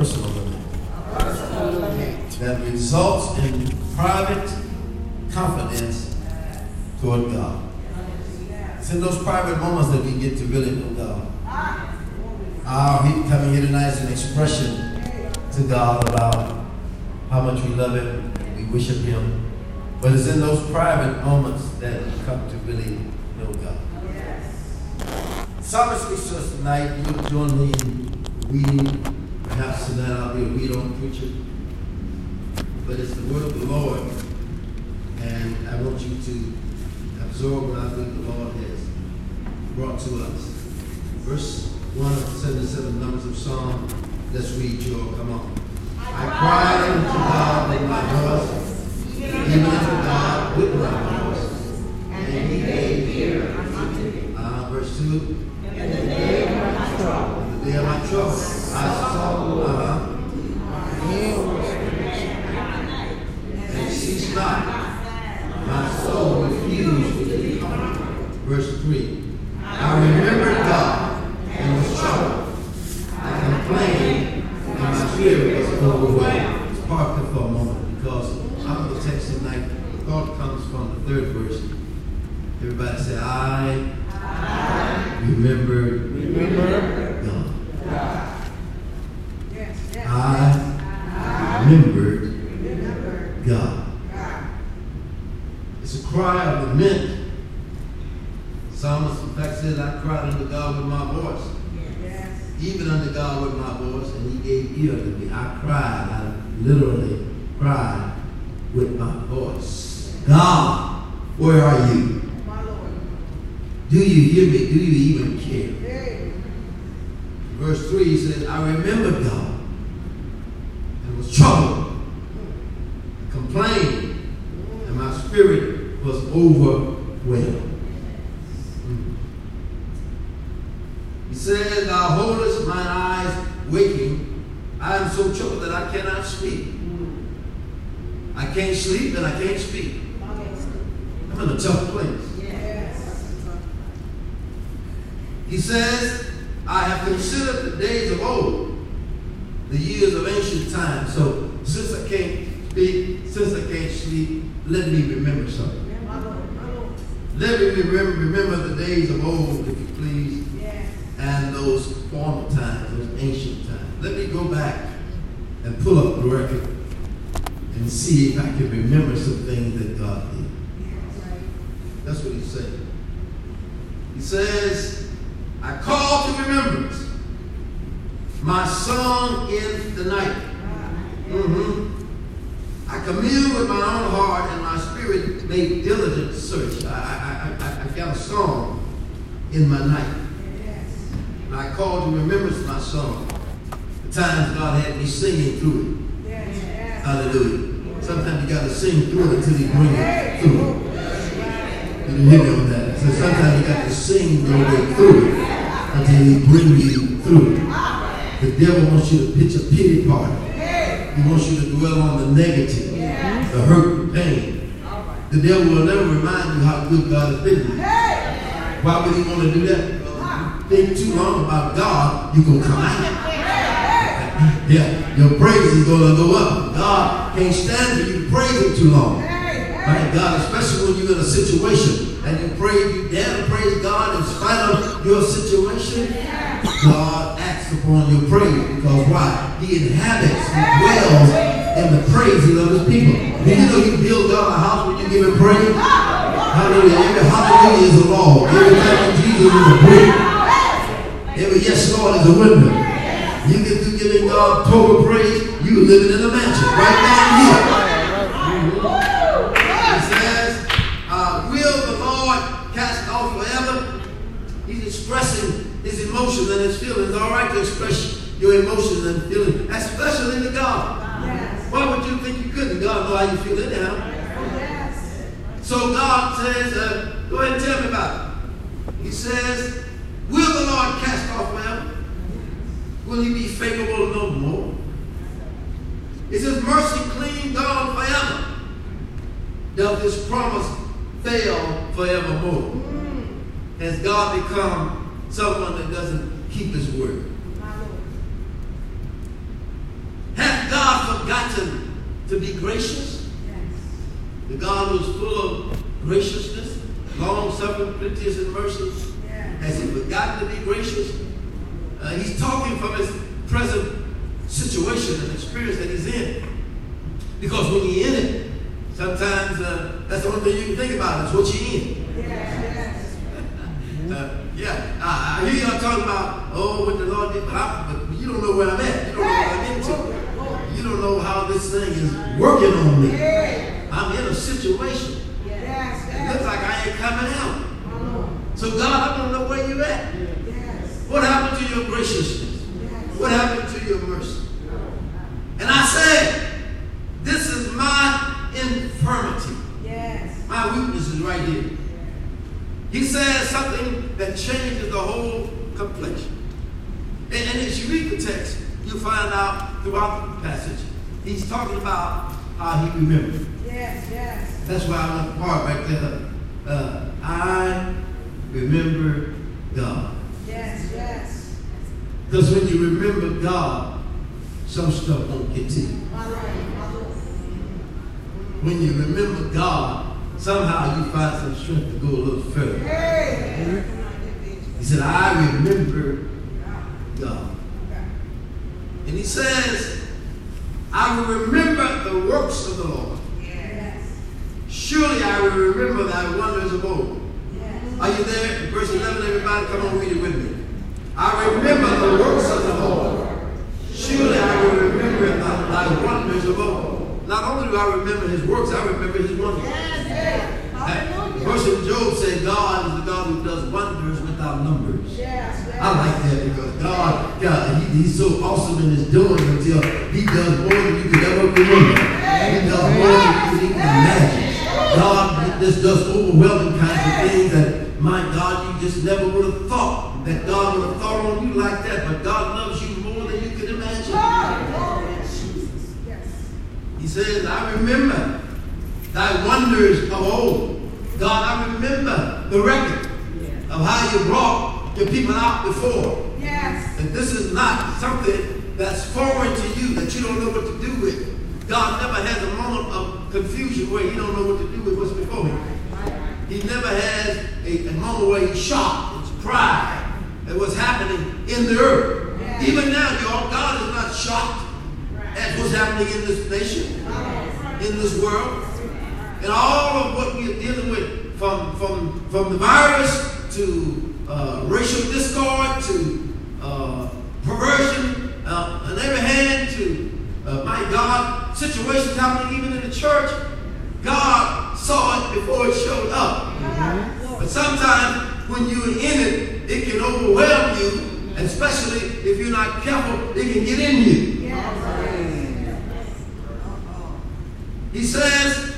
personal lament. That results in private confidence toward God. It's in those private moments that we get to really know God. Our coming here tonight is an expression to God about how much we love Him, we worship Him. But it's in those private moments that we come to really know God. Psalmist speaks to us tonight. You join me in reading. Perhaps tonight I'll be a read on preacher. But it's the word of the Lord. And I want you to absorb what I think the Lord has brought to us. Verse 1 of 77 numbers of Psalm. Let's read, Joel. Come on. I cried unto God with my voice, even unto God with my voice. And he gave ear unto me. Uh, verse 2. In the day of my trouble. In the day of my trouble. I saw. And cease not. My soul refused to be comforted. Verse 3. I remembered God and was troubled. I complained, and my spirit was overwhelmed. Let's park there a moment because out of the text tonight, the thought comes from the third verse. Everybody say, I, I remembered Remember God. God. I remembered God. It's a cry of lament. Psalmist, in fact, said, I cried unto God with my voice. Even unto God with my voice, and he gave ear to me. I cried, I literally cried with my voice. God, where are you? Do you hear me? Do you even care? Verse 3 says, I remember God and was troubled, I complained, and my spirit was overwhelmed. Mm. He said, Thou holdest mine eyes waking. I am so troubled that I cannot speak. I can't sleep and I can't speak. I'm in a tough place. He says, I have considered the days of old, the years of ancient times. So since I can't speak, since I can't sleep, let me remember something. Let me remember, remember the days of old, if you please, and those former times, those ancient times. Let me go back and pull up the record and see if I can remember some things that God did. That's what he's saying. He says, I call to remembrance my song in the night. Mm-hmm. I commune with my own heart and my spirit made diligent search. I, I, I, I got a song in my night. And I call to remembrance my song. The times God had me singing through it. Hallelujah. Sometimes you got to sing through it until He bring it through. You didn't hear me on that. So sometimes you got to sing your way through it until He bring you through. The devil wants you to pitch a pity party. He wants you to dwell on the negative, the hurt, the pain. The devil will never remind you how good God has been. Why would he want to do that? Think too long about God, you're going to come out. Yeah, your praise is going to go up. God can't stand for you to praise him too long. Right? God, especially when you're in a situation and you pray, you dare to praise God in spite of your situation, God acts upon your praise because why? He inhabits, he dwells in the praises of his people. Do you know you build God a house when you give him praise? Hallelujah. Every hallelujah is a law. Every thank you, Jesus is a brick. Every yes, Lord is a window. You get through giving God total praise, you living in a mansion right down here. He says, uh, will the Lord cast off forever? He's expressing his emotions and his feelings. All right to express your emotions and feelings, especially to God. Why would you think you couldn't? God know how you feel anyhow. So God says, uh, go ahead and tell me about it. He says, will the Lord cast off forever? Will he be favorable no more? Is his mercy clean gone forever? Does his promise fail forevermore? Has God become someone that doesn't keep his word? Has God forgotten to be gracious? The God who's full of graciousness, long suffering, plenteous in mercy. Has he forgotten to be gracious? Uh, he's talking from his present situation and experience that he's in. Because when you're in it, sometimes uh, that's the only thing you can think about is what you're in. Uh, yeah, I, I hear y'all talking about, oh, what the Lord did, but, I, but you don't know where I'm at. You don't know what I'm into. You don't know how this thing is working on me. I'm in a situation. It looks like I ain't coming out. So God, I don't know where you're at. What happened to your graciousness? What happened to your mercy? And I said, this is my infirmity. My weakness is right here. He says something that changes the whole complexion. And, and as you read the text, you'll find out throughout the passage, he's talking about how he remembered. Yes, yes. That's why I want the part right there. Uh, I remember God. Because when you remember God, some stuff won't get to you. When you remember God, somehow you find some strength to go a little further. He said, I remember God. And he says, I will remember the works of the Lord. Surely I will remember thy wonders of old. Are you there? Verse 11, everybody, come on, read it with me. I remember the works of the Lord. Surely I will remember thy, wonders of old. Not only do I remember his works, I remember his wonders. Yes, verse in Job said, God is the God who does wonders without numbers. yes. I like that because God, God he, He's so awesome in His doing until He does more than you could ever remember. He does more than you could even imagine. God just does overwhelming kinds of things that, my God, you just never would have thought that God would have thought on you like that. But God loves you more than you can imagine. Yes. He says, I remember thy wonders of old. God, I remember the record of how you brought your people out before. Yes. And this is not something that's foreign to you that you don't know what to do with. God never has a moment of confusion where he don't know what to do with what's before him. He never has a, a moment where he's shocked and surprised at what's happening in the earth. Even now, y'all, God is not shocked at what's happening in this nation, in this world, and all of what we are dealing with, from from from the virus to uh, racial discord to uh, perversion uh, on every hand to uh, my God situations happening even in the church. God saw it before it showed up. But sometimes when you're in it, it can overwhelm you, especially if you're not careful, it can get in you. He says,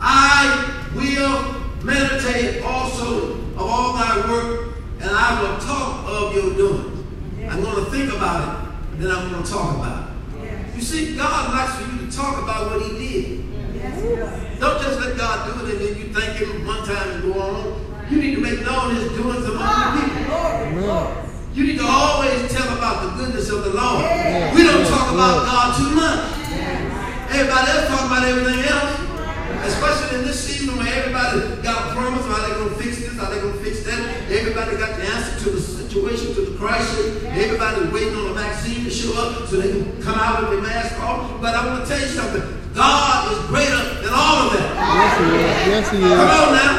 I will meditate also of all thy work, and I will talk of your doings. I'm going to think about it, and then I'm going to talk about it. You see, God likes for you to talk about what he did. Don't just let God do it and then you thank him one time and go on. You need to make known his doings among the people. You need to always tell about the goodness of the Lord. We don't talk about God too much. Everybody else talk about everything else. Especially in this season where everybody got a promise how they're going to fix this, how they're going to fix that. Everybody got the answer to the situation, to the crisis. Everybody's waiting on a vaccine to show up so they can come out with their mask off. But I want to tell you something. God is greater than all of that. Yes, he is. Yes, he Come is. on now.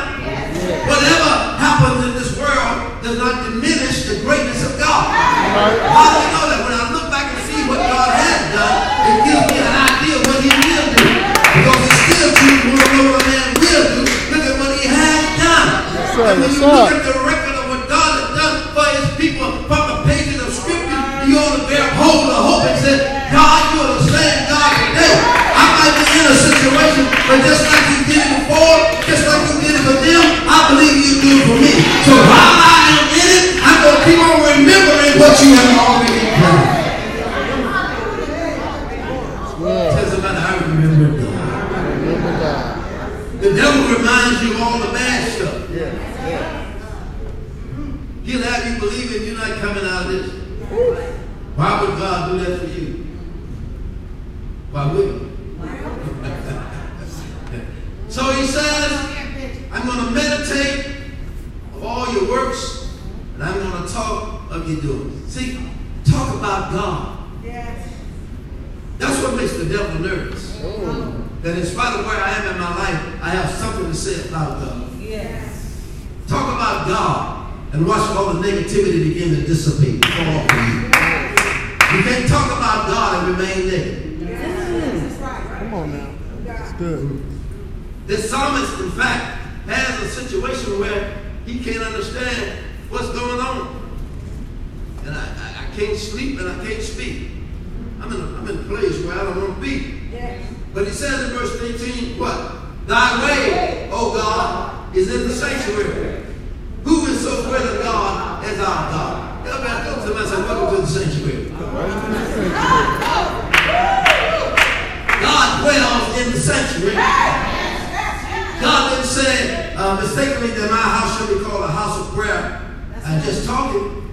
Whatever happens in this world does not diminish the greatness of God. How do you know that? When I look back and see what God has done, it gives me an idea of what he will do. Because He still we don't what a man will do. Look at what he has done. sir. and when Yes, you look at the record of what God has done for his people from the pages of scripture, you ought to bear hold of hope and say, God, you are the same God today. I might be in a situation, but just like you did it before, just like you did it for them, I believe you do it for me. So while I am in it, I'm going to keep on remembering what you have already can do. See, talk about God. Yes. That's what makes the devil nervous. Oh. That in spite of where I am in my life, I have something to say about God. Yes. Talk about God and watch all the negativity begin to dissipate. Fall off of you. You can't talk about God and remain there. Yes. Come on now. That's good. The psalmist, in fact, has a situation where he can't understand what's going on. Can't sleep and I can't speak. I'm in, a, I'm in a place where I don't want to be. Yes. But he says in verse 18, what? Thy way, O God, is in the sanctuary. Who is so great a God as our God? Everybody come to him and say, welcome to the sanctuary. God dwells in the sanctuary. God didn't say uh, mistakenly that my house should be called a house of prayer. I'm just talking.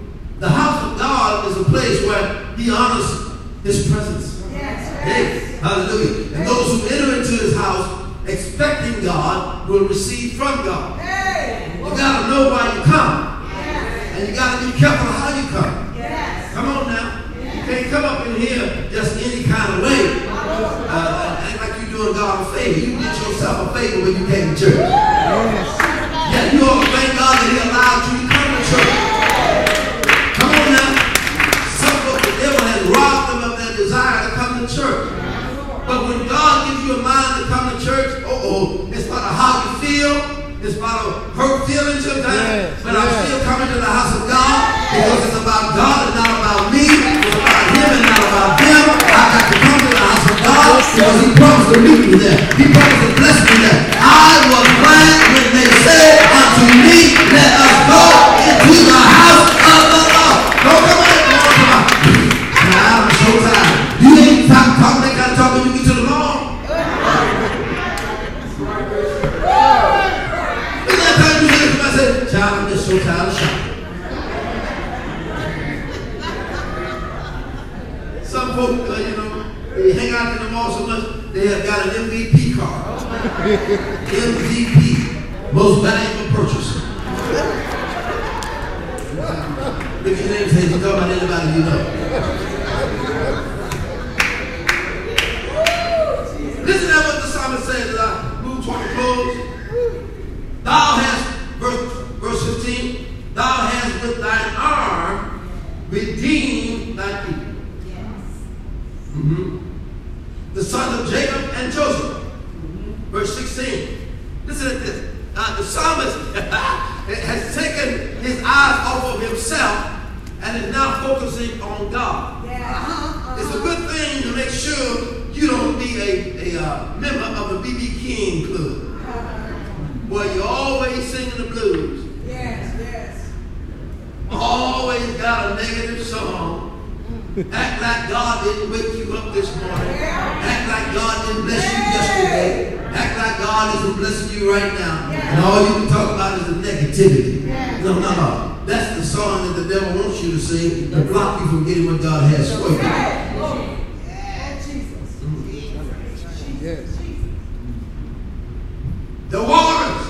The house of God is a place where he honors his presence. Yes. Hey, hallelujah. And those who enter into his house expecting God will receive from God. Hey. You got to know why you come. Yes. And you got to be careful how you come. Yes. Come on now. You can't come up in here just any kind of way. Uh, act like you're doing God a favor. You did yourself a favor when you came to church. Yes. Yeah, you ought to thank God that He allowed you come to church. But when God gives you a mind to come to church, oh oh, it's about how you feel. It's about a hurt feeling sometimes. Yes, but I'm still coming to the house of God because it's about God and not about me. It's about Him and not about them. I got to come to the house of God because He promised to meet me there. He promised to bless me there. I was glad when they said unto me, Let us go into the an MVP card. MVP, most valuable purchaser. At your name and say, you talk about anybody you know. Listen to what the psalmist says as I move toward the close. Thou hast, verse, verse 15, thou hast with thine arm redeemed thy people. Mhm. The sons of Jacob and Joseph. Verse 16. Listen to this. Uh, the psalmist has taken his eyes off of himself and is now focusing on God. Yes. It's a good thing to make sure you don't be a, a uh, member of the B.B. King Club where you're always singing the blues, Yes. Yes. always got a negative song, act like God didn't wake you up this morning, act like God didn't bless you yesterday, act like God isn't blessing you right now, and all you can talk about is the negativity. No, no, no. That's the song that the devil wants you to sing to block you from getting what God has for you. Yes. The waters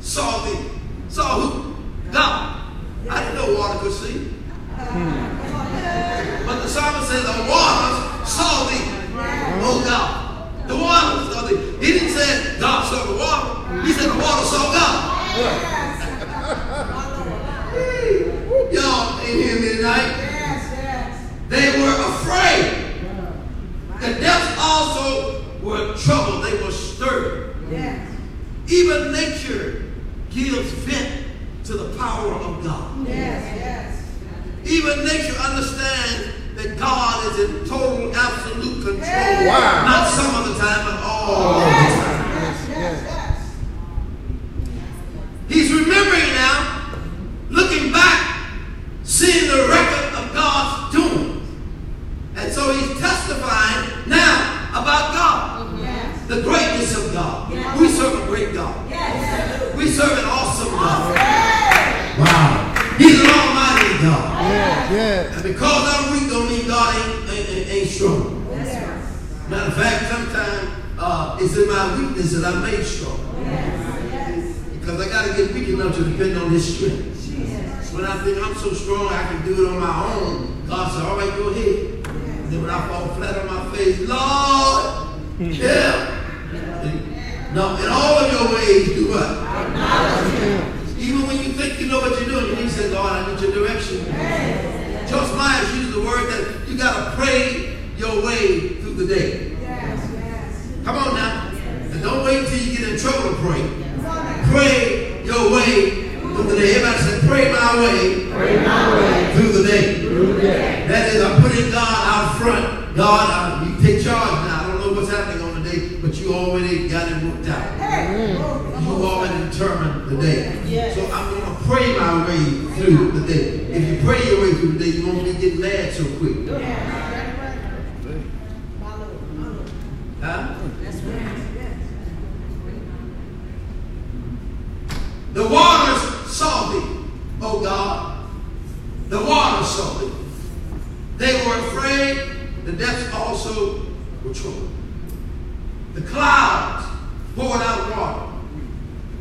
saw thee. Saw who? God. I didn't know water could see. But the psalmist says the waters saw thee. Oh God. The waters saw thee. He didn't say God saw the water. He said the water saw God. Y'all ain't hear me tonight. Yes. Yes. They were afraid. The depths also were troubled. They were stirred. Yes. Even nature gives vent to the power of God. Yes. Yes. Even nature understands that God is in total, absolute control. Wow. Not some of the time, but all of the time. Yes. Yes. He's remembering now, looking back, seeing the record of God's doing. And so he's testifying now about God, Yes. the greatness of God. We serve a great God. Yes. We serve an awesome God. Wow. He's an almighty God. Yes. Yes. And because I'm weak don't mean God ain't, ain't, ain't- ain't strong. Yes. Matter of fact, sometimes uh, it's in my weakness that I'm made strong. Yes. Because I got to get weak enough to depend on His strength. Jesus. When I think I'm so strong I can do it on my own, God said, all right, go ahead. And then when I fall flat on my face, Lord, Yeah. No, in all of your ways, do what? Even when you think you know what you're doing, you need to say, Lord, I need your direction. Joe Myers used the word that you got to pray your way through the day. Yes, yes. Come on now. Don't wait till you get in trouble to pray. Pray your way through the day. Everybody say, pray my way, Pray my way through the day. through the day. That is, I'm putting God out front. God, uh, you take charge now. I don't know what's happening on the day, but you already got it worked out. Hey. You already determined the day. Yes. So I'm going to pray my way through the day. If you pray your way through the day, you won't be getting mad so quick. Yes, that's right. My Lord, my Lord. Huh? That's right. Yes. The waters saw thee, O God. The waters saw thee. They were afraid. The depths also were troubled. The clouds poured out water.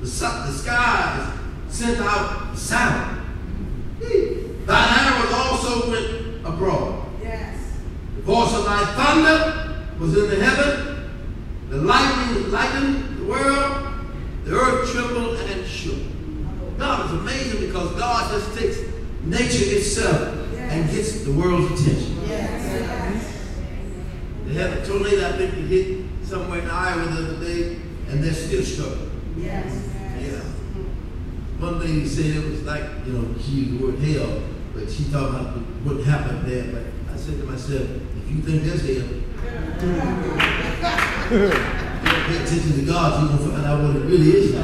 The, the skies sent out sound. Thine arrows also went abroad. Yes. The voice of thy thunder was in the heaven. The lightning lightened the world. The earth trembled and shook. God is amazing because God just takes nature itself and gets the world's attention. Yes. They had a tornado, I think, that hit somewhere in Iowa the other day, and they're still struggling. Yes. Yeah. One lady said it was like, you know, she used the word hell, but she thought about what happened there. But I said to myself, if you think that's hell, don't pay attention to God, you're going to find out what it really is.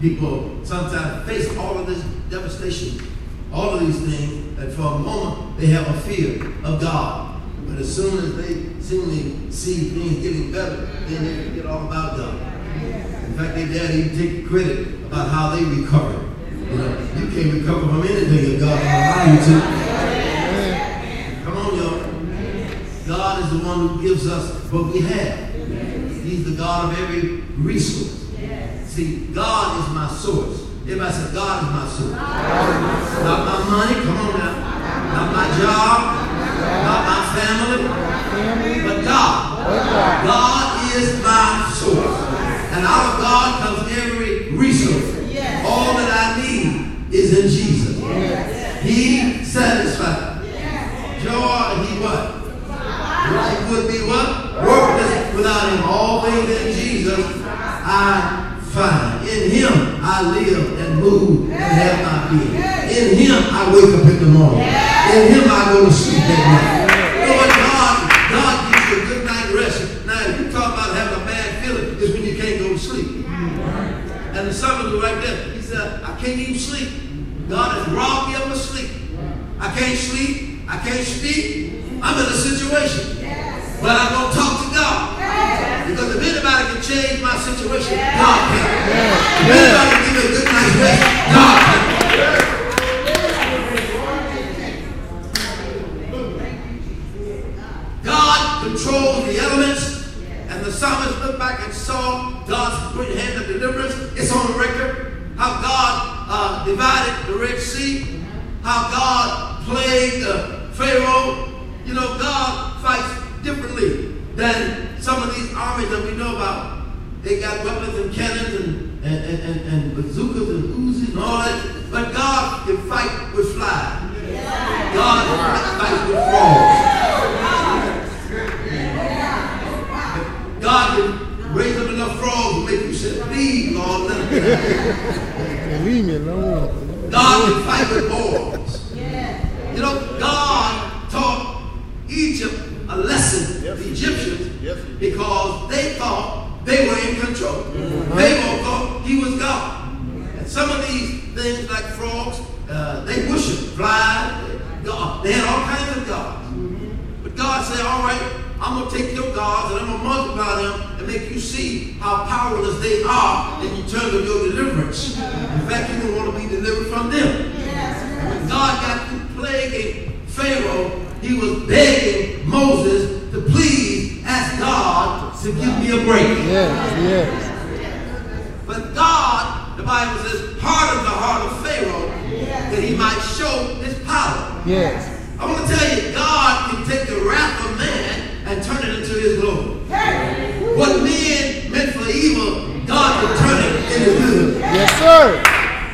People sometimes face all of this devastation, all of these things, that for a moment they have a fear of God. But as soon as they seemingly see things getting better, then they forget all about God. In fact, they dare even take credit about how they recovered. You know, you can't recover from anything if God don't allow you to. Come on, y'all. God is the one who gives us what we have. He's the God of every resource. See, God is my source. Everybody say, God is my source. Not my money, come on now. Not my job, not my family, but God. God is my source. And out of God comes every resource. All that I need is in Jesus. He satisfies. Joy, he what? Life would be what? Worthless without him. All things in Jesus I find. In him I live move and have my being. In him I wake up in the morning. In him I go to sleep at night. What God, God gives you a good night rest. Now if you talk about having a bad feeling, it's when you can't go to sleep. And the psalmist was right there. He said, I can't even sleep. God has robbed me of my sleep. I can't sleep. I can't speak. I'm in a situation. But I'm going to talk to God. Because if anybody can change my situation, God can. If anybody How God uh, divided the Red Sea. How God plagued uh, Pharaoh. You know, God fights differently than some of these armies that we know about. They got weapons and cannons and, and, bazookas and Uzis and all that. But God can fight with flies. God can fight with frogs. God can raise up enough frogs to make you say, please, Lord, leave me alone. God can fight with boars. You know, God taught Egypt a lesson, the Egyptians, Yes. because they thought they were in control. Pharaoh thought he was God. And some of these things like frogs, uh, they worship flies, they, God. they had all kinds of gods. But God said, all right, I'm going to take your gods and I'm going to multiply them and make you see how powerless they are and you turn to your deliverance. In fact, you don't want to be delivered from them. When God got through plaguing Pharaoh, he was begging Moses to please ask God to give me a break. Yes, yes. But God, the Bible says, hardened the heart of Pharaoh that he might show his power. Yes. I want to tell you, God can take the wrath of man and turn it into his sir.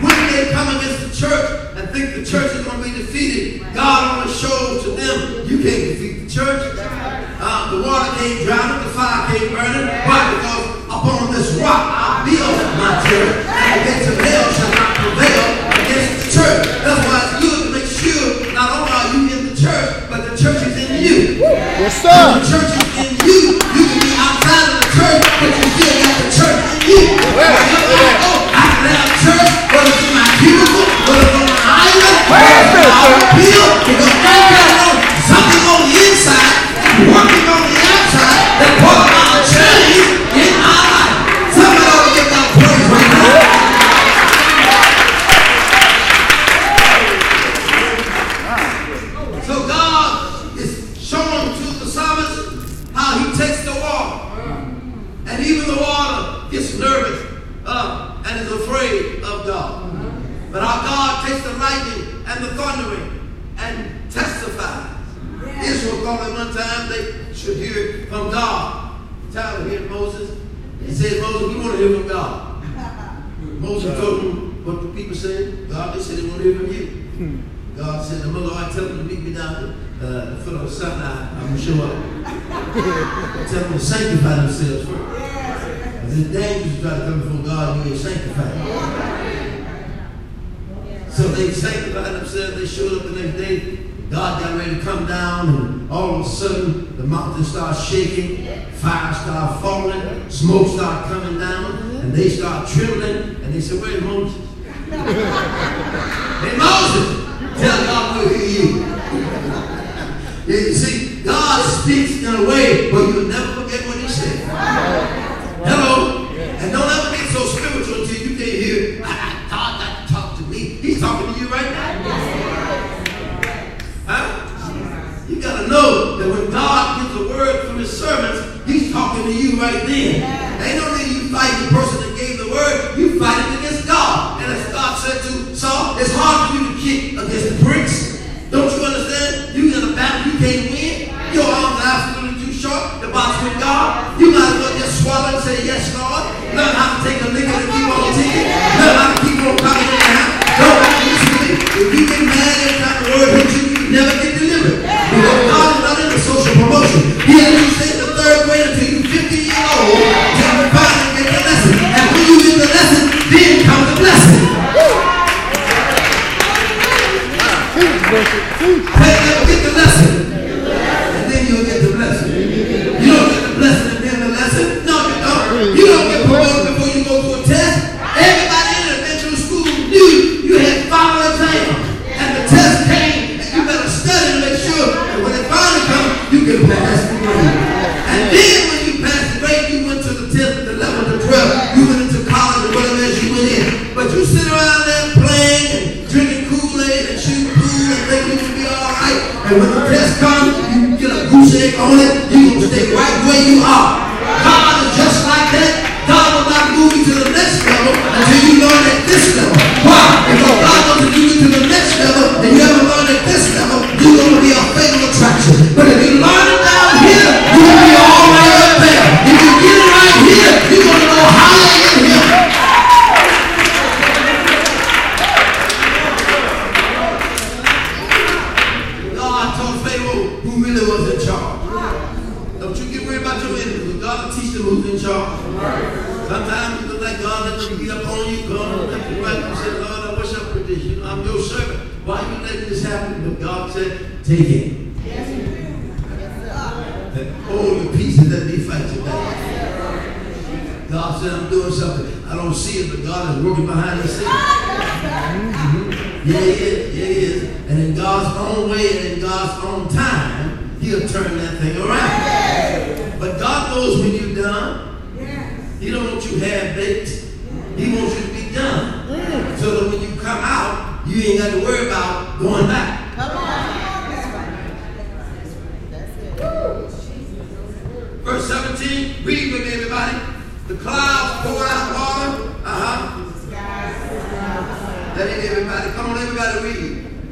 We can come against the church and think the church is going to be defeated. God only showed to them, you can't defeat the church. Uh, the water can't drown it, the fire can't burn it. Why? Because upon this rock I build my church. And the gates of hell shall not prevail against the church. That's why it's good to make sure not only are you in the church, but the church is in you. Yes, sir. And the church is in you. You can be outside of the church, but you still got the church in you. Well, church, whether it's in my cubicle, whether it's on my island, whether it's on my appeal, because God got something on the inside, working on the outside, that brought about a change in our life. Somebody ought to give God praise right now. So God is showing to the psalmist how he takes the water. And even the water gets nervous uh, and is afraid of God. But our God takes the lightning and the thundering and testifies. Israel thought at one time they should hear from God. Tired of hearing Moses. He said, Moses, we want to hear from God. Moses told him what the people said. God, they said they want to hear God said, the mother, I tell them to meet me down at uh, the foot of the Sinai. I'm going to show up. tell them to sanctify themselves first. Because it's dangerous to try to come before God you ain't sanctified. So they sanctified themselves. They showed up the next day. God got ready to come down, and all of a sudden, the mountain started shaking, fire started falling, smoke started coming down, and they start trembling. And they said, Where's Moses? Hey, Moses, tell God we'll hear you. You see, God speaks in a way where you'll never forget what he said. Hello? And don't ever get so spiritual until you can't hear, "Ah, God got to talk to me. He's talking to you right now. Huh? You got to know that when God gives a word from his servants, he's talking to you right then. Ain't no need you fighting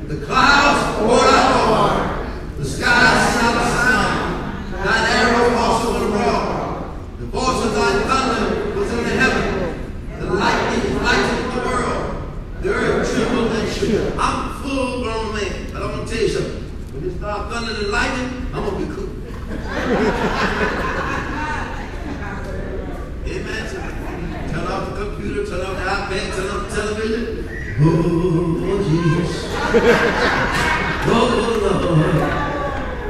The clouds poured out water. The skies sent out a sound. Thine arrow also abroad. The voice of thy thunder was in the heaven. The lightning lightened the world. The earth trembled and shook. I'm a full grown man, but I'm gonna tell you something. When it start thundering and lightning, I'm going to be cool. Amen. Turn off the computer, turn off the iPad, turn off the television. Oh. Oh, Lord.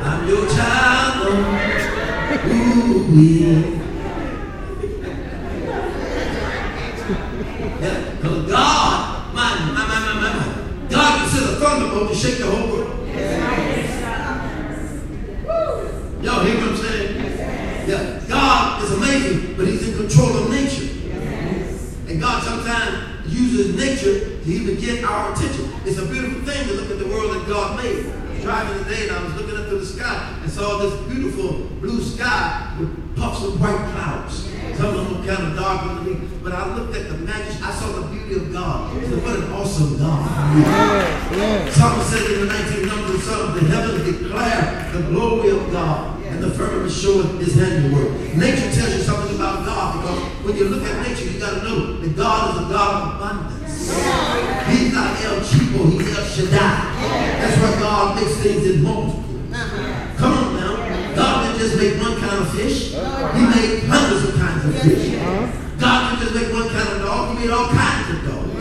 I'm your child, Lord. Ooh, yeah. Yeah, God, my, my, my, my, my, God can send a thunderbolt to shake the whole world. Y'all hear what I'm saying? Yeah, God is amazing, but He's in control of nature. And God sometimes uses nature to even get our attention. It's a beautiful thing to look at the world that God made. I was driving today and I was looking up to the sky and saw this beautiful blue sky with puffs of white clouds. Some of them were kind of darker than me, but I looked at the magic. I saw the beauty of God. Said, what an awesome God. Yes, yes. Psalm says in the 19th number of the heavens declare the glory of God, and the firmament showeth his handiwork. Nature tells you something about God, because when you look at nature, you got to know that God is a God of abundance. He's not El Chico, he's El Shaddai. That's why God makes things in multiple. Come on now. God didn't just make one kind of fish. He made hundreds of kinds of fish. God didn't just make one kind of dog. He made all kinds of dogs.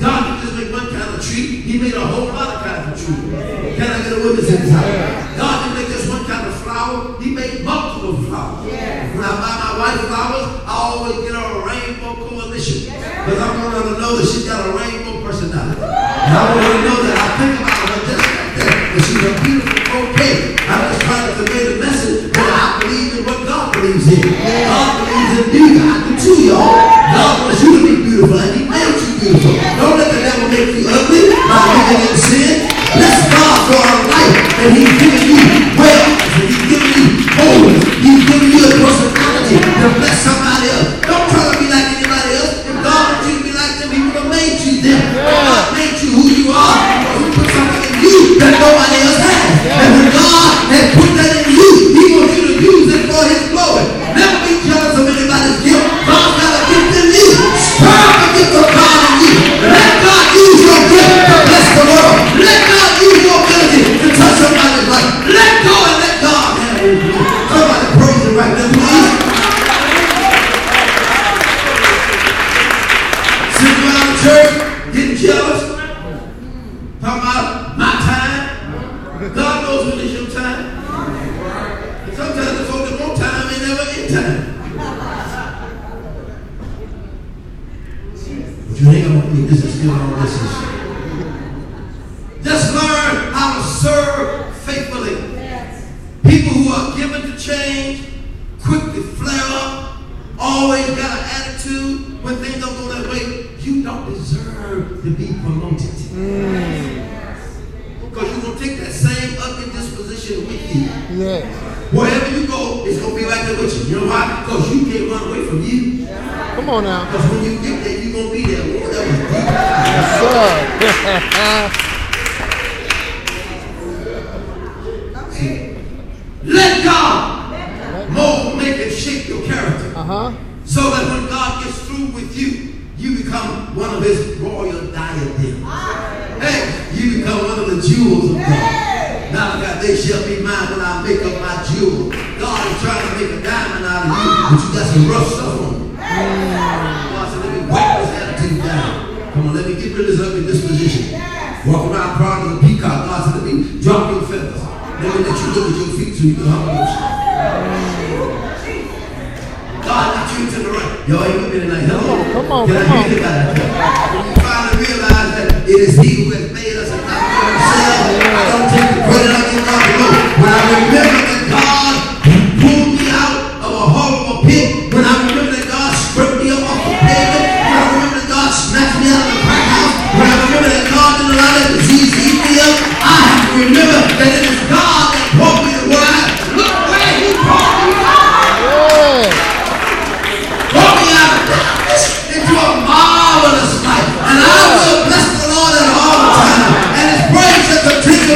God didn't just make one kind of tree. He made a whole lot of kinds of trees. Can I get a witness in house? God didn't make just one kind of flower. He made multiple flowers. When I buy my wife flowers, I always get her a rainbow coalition. Because I want her to know that she's got a rainbow personality. And I want her to know that I think about her just like that. That she's a beautiful bouquet. Let God mold, make, and shape your character. uh-huh. So that when God gets through with you, you become one of his royal diadems. Hey, you become one of the jewels of God. Now God, they shall be mine when I make up my jewel. God is trying to make a diamond out of you, but you got some rough stuff on you. On, let me get rid of this ugly disposition. Walk around proud as a peacock. God said, let me drop your feathers. Let me let you look at your feet so you can humble yourself. God got you to the right. Y'all ain't with me tonight. Hello. Come on, Can I come on. hear you guys? You finally realize that it is He who has made us and not ourselves. I don't take the credit. I give God. When I remember that God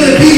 all times.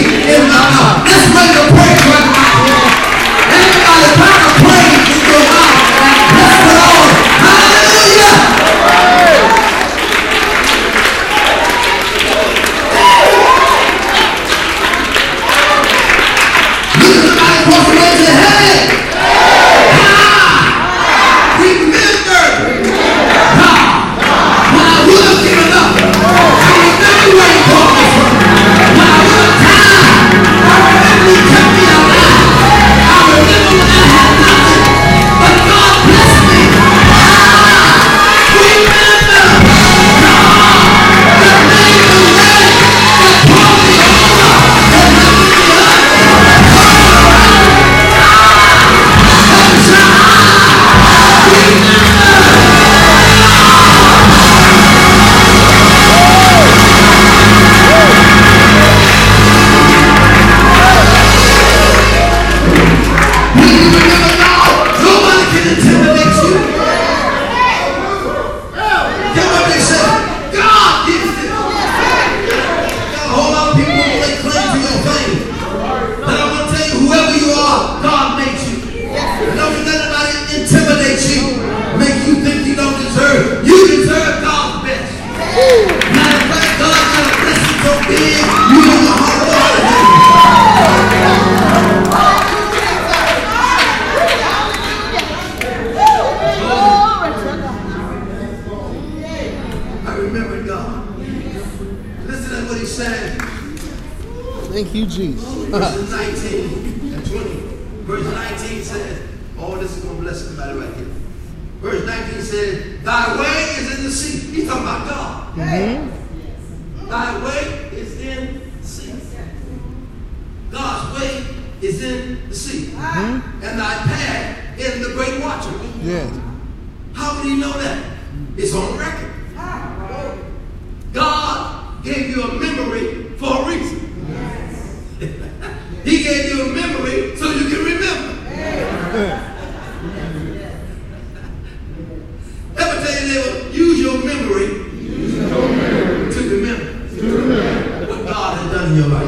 your life.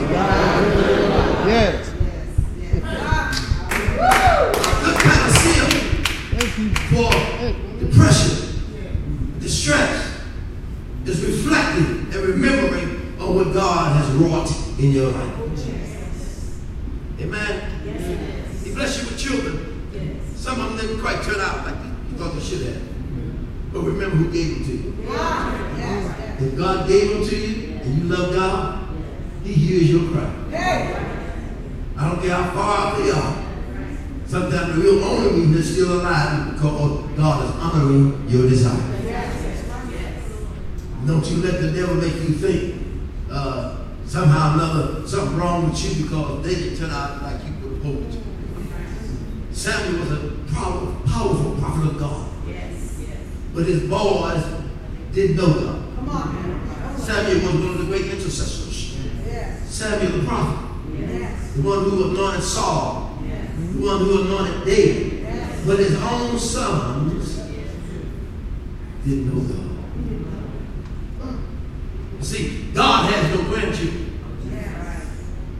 You see, God has no grandchildren. Yes.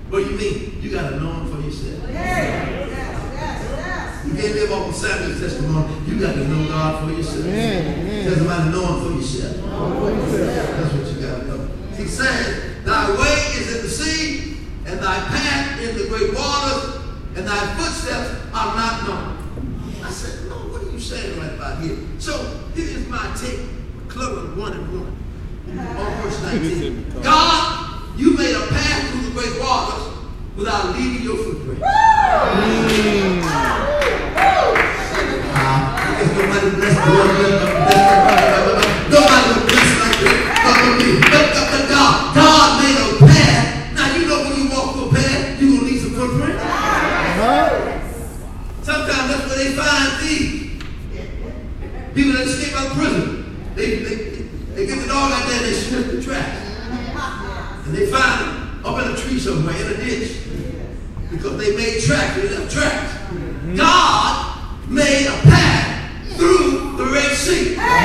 What do you mean? You got to know him for yourself. Yes. Yes. You can't live off of Samuel's testimony. You got to know God for yourself. It doesn't matter knowing for yourself. That's what you got to know. He said, Thy way is in the sea, and thy path in the great waters, and thy footsteps are not known. I said, Lord, what are you saying right about here? So here's my take, Clover 1 and 1. On verse 19. God, you made a path through the great waters without leaving your footprint. Mm.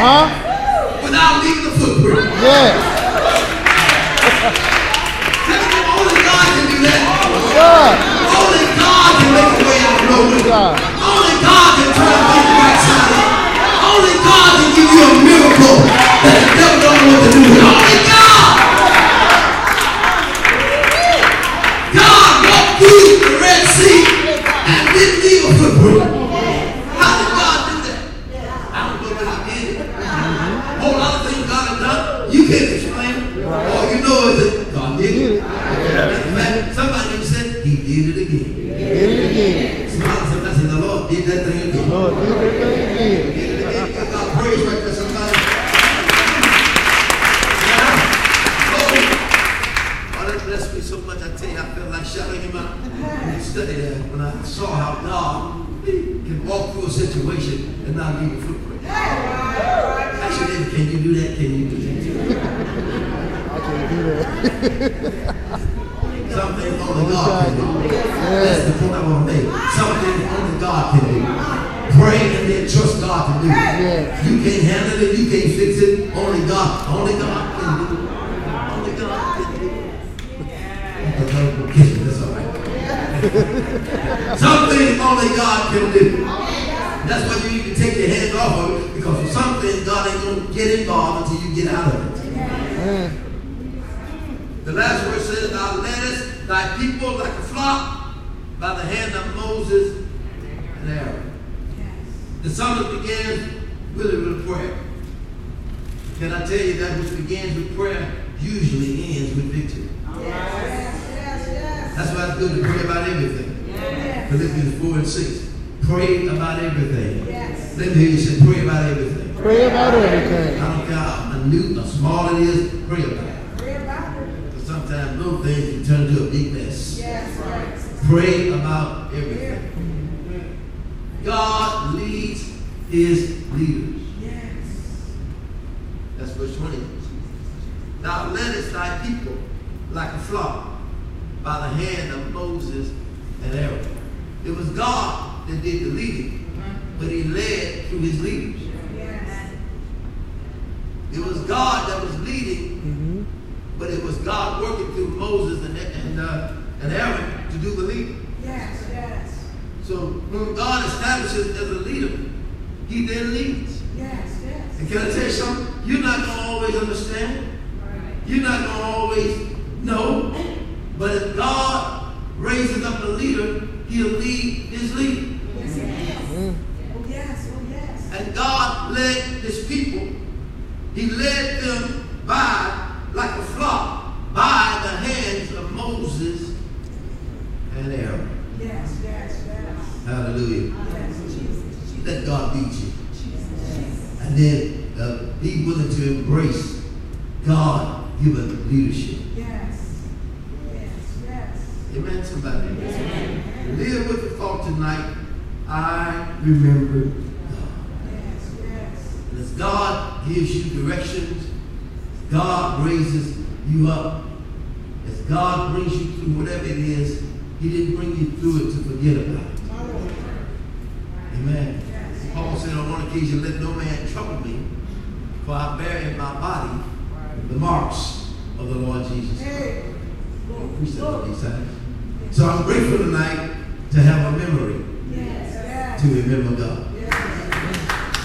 huh? Without leaving the footprint. Yes. Only God can do that. Only God can make way out of Only God can turn things right side up. Only God can give you a miracle that the devil don't know what to do with. Only God. studied that when I saw how God can walk through a situation and not leave a footprint. I said, can you do that? Can you do that? I can do that. Something only God can do. That's the point I want to make. Something only God can do. Pray and then trust God to do. it. You can't handle it. You can't fix it. Only God. Only God. Some things only God can do. That's why you need to take your hands off of it because for some things God ain't going to get involved until you get out of it. The last verse says, Thou leddest thy people like a flock by the hand of Moses and Aaron. The psalmist begins really with a prayer. Can I tell you that which begins with prayer usually ends with victory? That's why it's good to pray about everything. Philippians 4 and 6. Pray about everything. Yes. Let me hear you say, pray about everything. Pray about everything. I don't care how minute or small it is, pray about it. Pray about it. Because sometimes little things can turn into a big mess. Yes, yes. Pray about everything. God leads his leaders. Yes. That's verse 20. Thou leddest thy people like a flock by the hand of Moses and Aaron. It was God that did the leading, but he led through his leaders. It was God that was leading, hmm but it was God working through Moses and, and, uh, and Aaron to do the leading. Yes, yes. So when God establishes as a leader, he then leads. Yes, yes. And can I tell you something? You're not going to always understand. You're not going to always know. But if God raises up a leader, he'll lead his leader. Yes, yes. Mm. Oh, yes, oh, yes. And God led his people. He led them by, like a flock, by the hands of Moses and Aaron. Yes, yes, yes. Hallelujah. Yes, Jesus, Jesus, Let God lead you. Jesus. And then uh, be willing to embrace God given leadership. Yes. Yes, yes. Amen, somebody. Live with the thought tonight. I remember God. Yes, yes. And as God gives you directions, God raises you up. As God brings you through whatever it is, He didn't bring you through it to forget about it. My Lord. Amen. Yes. Paul said on one occasion, let no man trouble me, for I bear in my body the marks of the Lord Jesus Christ. Hey. Said all these times. So I'm grateful tonight to have a memory Yes, to remember God. Yes.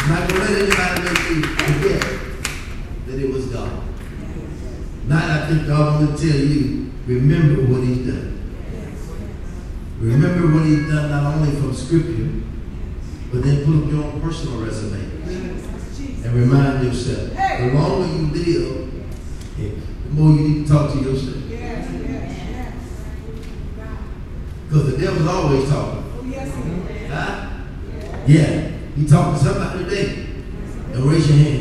I'm not going to let anybody make you forget that it was God. Tonight I think God want to tell you, remember what he's done. Remember what he's done not only from scripture, but then put up your own personal resume and remind yourself. The longer you live, the more you need to talk to yourself. Always talking. Oh, yes, he. Huh? Yeah. He talking to somebody today. Don't raise your hand.